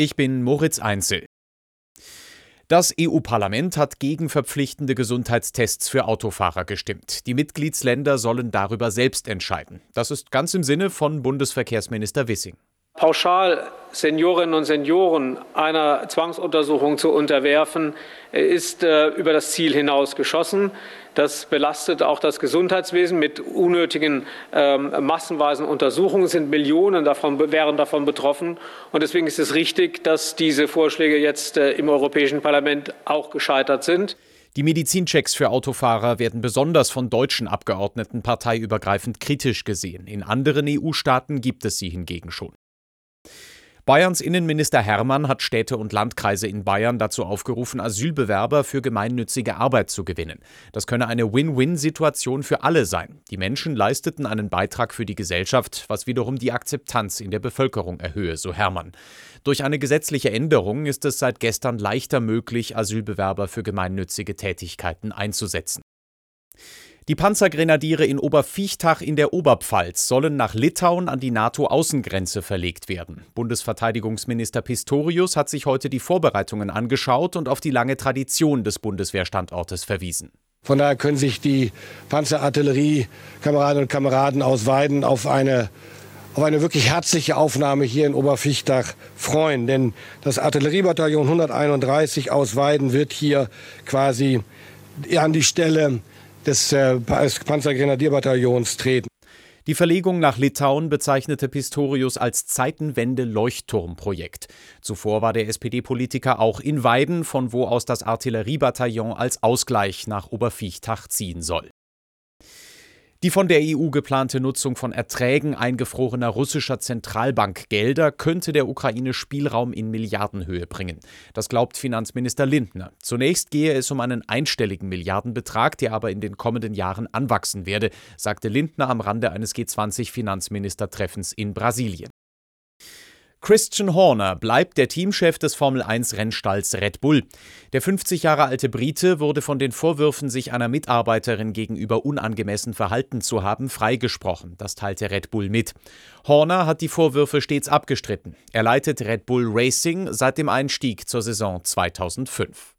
Ich bin Moritz Einzel. Das EU-Parlament hat gegen verpflichtende Gesundheitstests für Autofahrer gestimmt. Die Mitgliedsländer sollen darüber selbst entscheiden. Das ist ganz im Sinne von Bundesverkehrsminister Wissing pauschal Seniorinnen und Senioren einer Zwangsuntersuchung zu unterwerfen, ist äh, über das Ziel hinaus geschossen. Das belastet auch das Gesundheitswesen mit unnötigen ähm, massenweisen Untersuchungen. Es sind Millionen davon, wären davon betroffen. Und deswegen ist es richtig, dass diese Vorschläge jetzt äh, im Europäischen Parlament auch gescheitert sind. Die Medizinchecks für Autofahrer werden besonders von deutschen Abgeordneten parteiübergreifend kritisch gesehen. In anderen EU-Staaten gibt es sie hingegen schon. Bayerns Innenminister Hermann hat Städte und Landkreise in Bayern dazu aufgerufen, Asylbewerber für gemeinnützige Arbeit zu gewinnen. Das könne eine Win-Win-Situation für alle sein. Die Menschen leisteten einen Beitrag für die Gesellschaft, was wiederum die Akzeptanz in der Bevölkerung erhöhe, so Hermann. Durch eine gesetzliche Änderung ist es seit gestern leichter möglich, Asylbewerber für gemeinnützige Tätigkeiten einzusetzen. Die Panzergrenadiere in Oberviechtach in der Oberpfalz sollen nach Litauen an die NATO-Außengrenze verlegt werden. Bundesverteidigungsminister Pistorius hat sich heute die Vorbereitungen angeschaut und auf die lange Tradition des Bundeswehrstandortes verwiesen. Von daher können sich die Panzerartillerie-Kameradinnen und Kameraden aus Weiden auf eine, auf eine wirklich herzliche Aufnahme hier in Oberviechtach freuen. Denn das Artilleriebataillon 131 aus Weiden wird hier quasi an die Stelle des äh, Panzergrenadierbataillons treten. Die Verlegung nach Litauen bezeichnete Pistorius als Zeitenwende-Leuchtturmprojekt. Zuvor war der SPD-Politiker auch in Weiden, von wo aus das Artilleriebataillon als Ausgleich nach Oberviechtach ziehen soll. Die von der EU geplante Nutzung von Erträgen eingefrorener russischer Zentralbankgelder könnte der Ukraine Spielraum in Milliardenhöhe bringen. Das glaubt Finanzminister Lindner. Zunächst gehe es um einen einstelligen Milliardenbetrag, der aber in den kommenden Jahren anwachsen werde, sagte Lindner am Rande eines G20-Finanzministertreffens in Brasilien. Christian Horner bleibt der Teamchef des Formel-1-Rennstalls Red Bull. Der 50 Jahre alte Brite wurde von den Vorwürfen, sich einer Mitarbeiterin gegenüber unangemessen verhalten zu haben, freigesprochen. Das teilte Red Bull mit. Horner hat die Vorwürfe stets abgestritten. Er leitet Red Bull Racing seit dem Einstieg zur Saison 2005.